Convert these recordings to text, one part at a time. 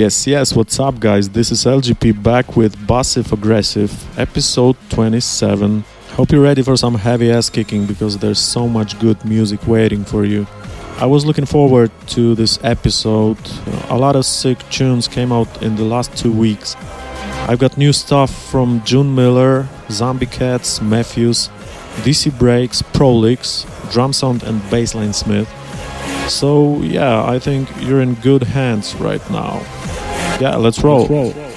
Yes, yes, what's up, guys? This is LGP back with Bassive Aggressive, episode 27. Hope you're ready for some heavy ass kicking because there's so much good music waiting for you. I was looking forward to this episode. A lot of sick tunes came out in the last two weeks. I've got new stuff from June Miller, Zombie Cats, Mefjus, DC Breaks, Prolix, Drumsound, and Bassline Smith. So, yeah, I think you're in good hands right now. Yeah, let's roll. Let's roll.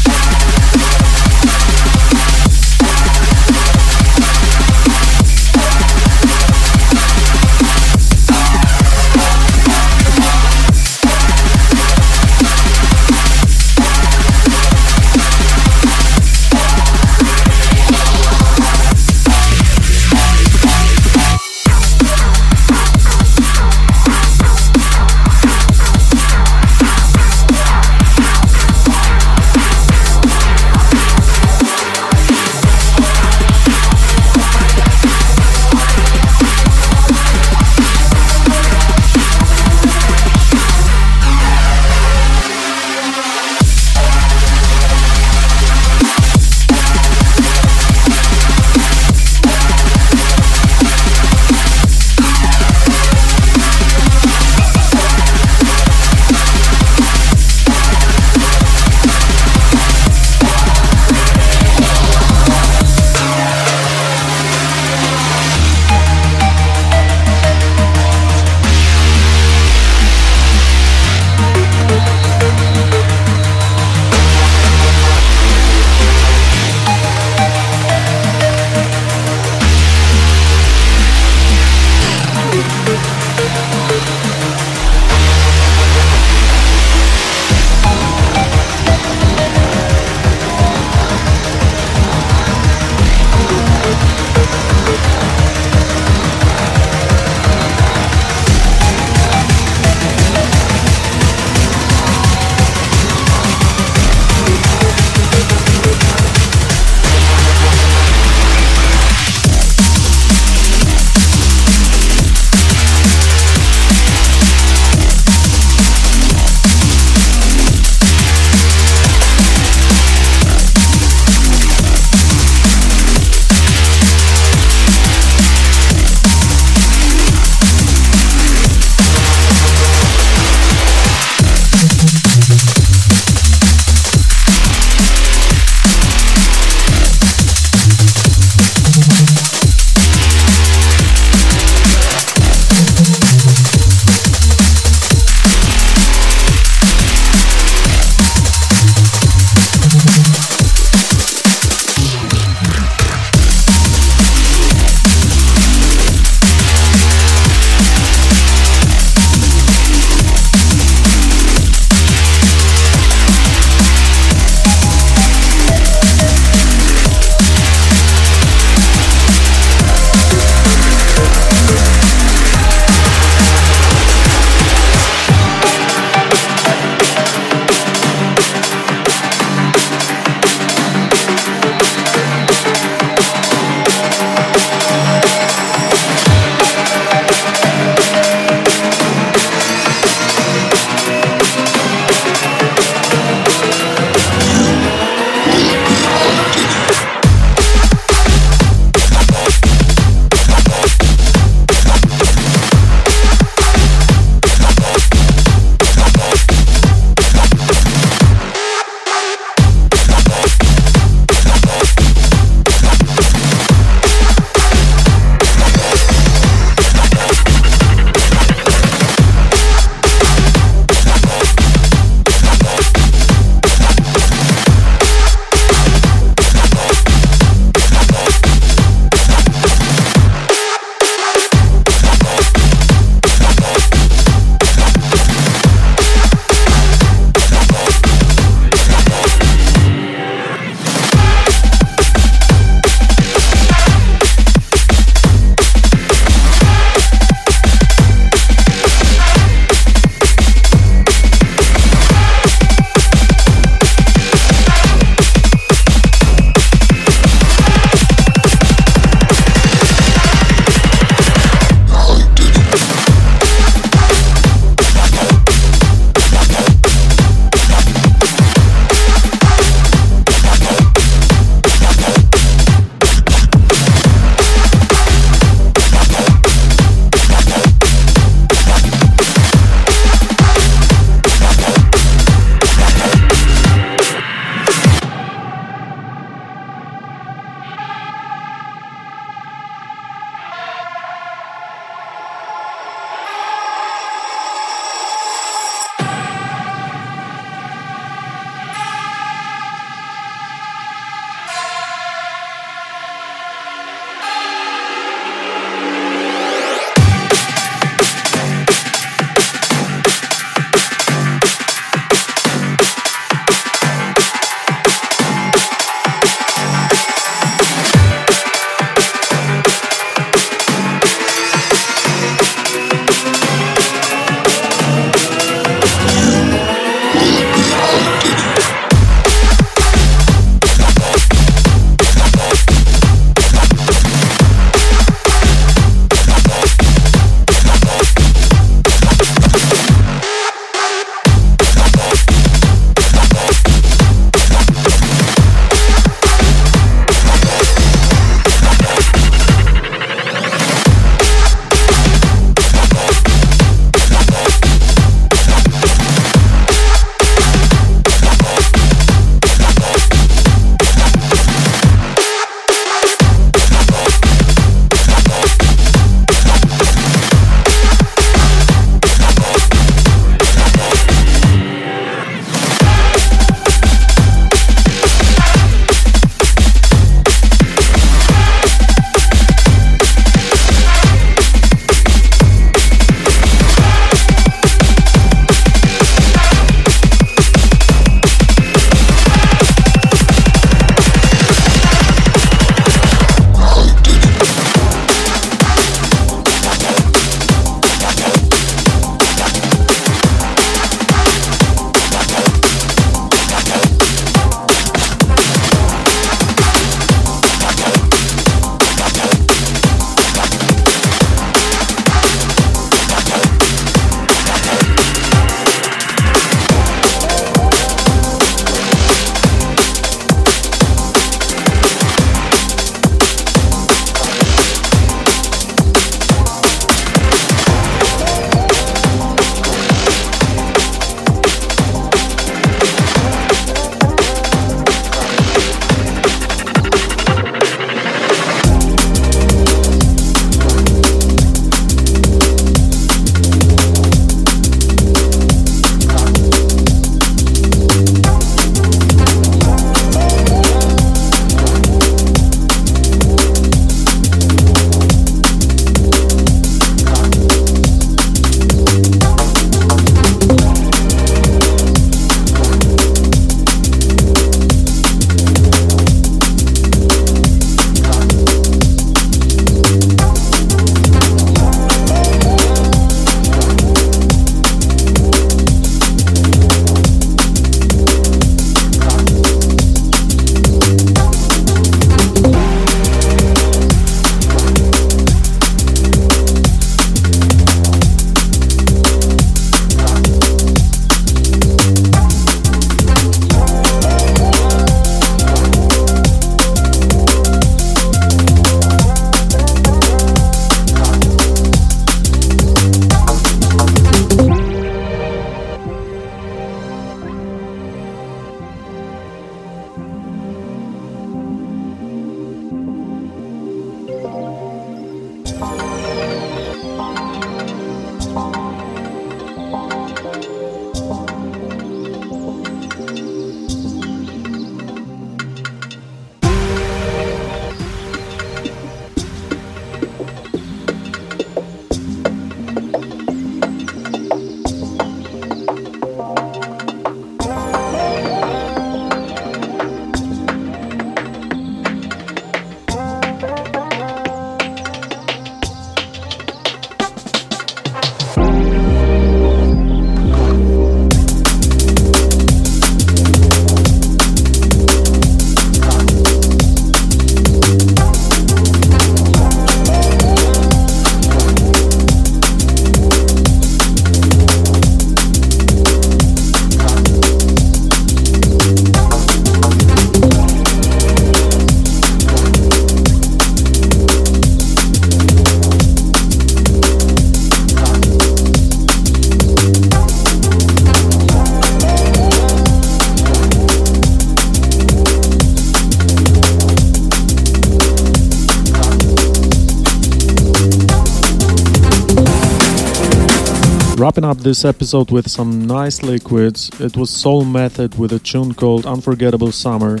Wrapping up this episode with some nice liquids, it was Soul Method with a tune called Unforgettable Summer,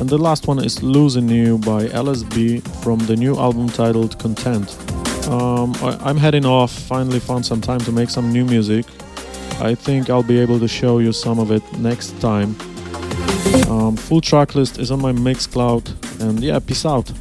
and the last one is Losing You by LSB from the new album titled Content. Um, I, am heading off, finally found some time to make some new music. I think I'll be able to show you some of it next time. Um, full track list is on my Mixcloud, and yeah, peace out.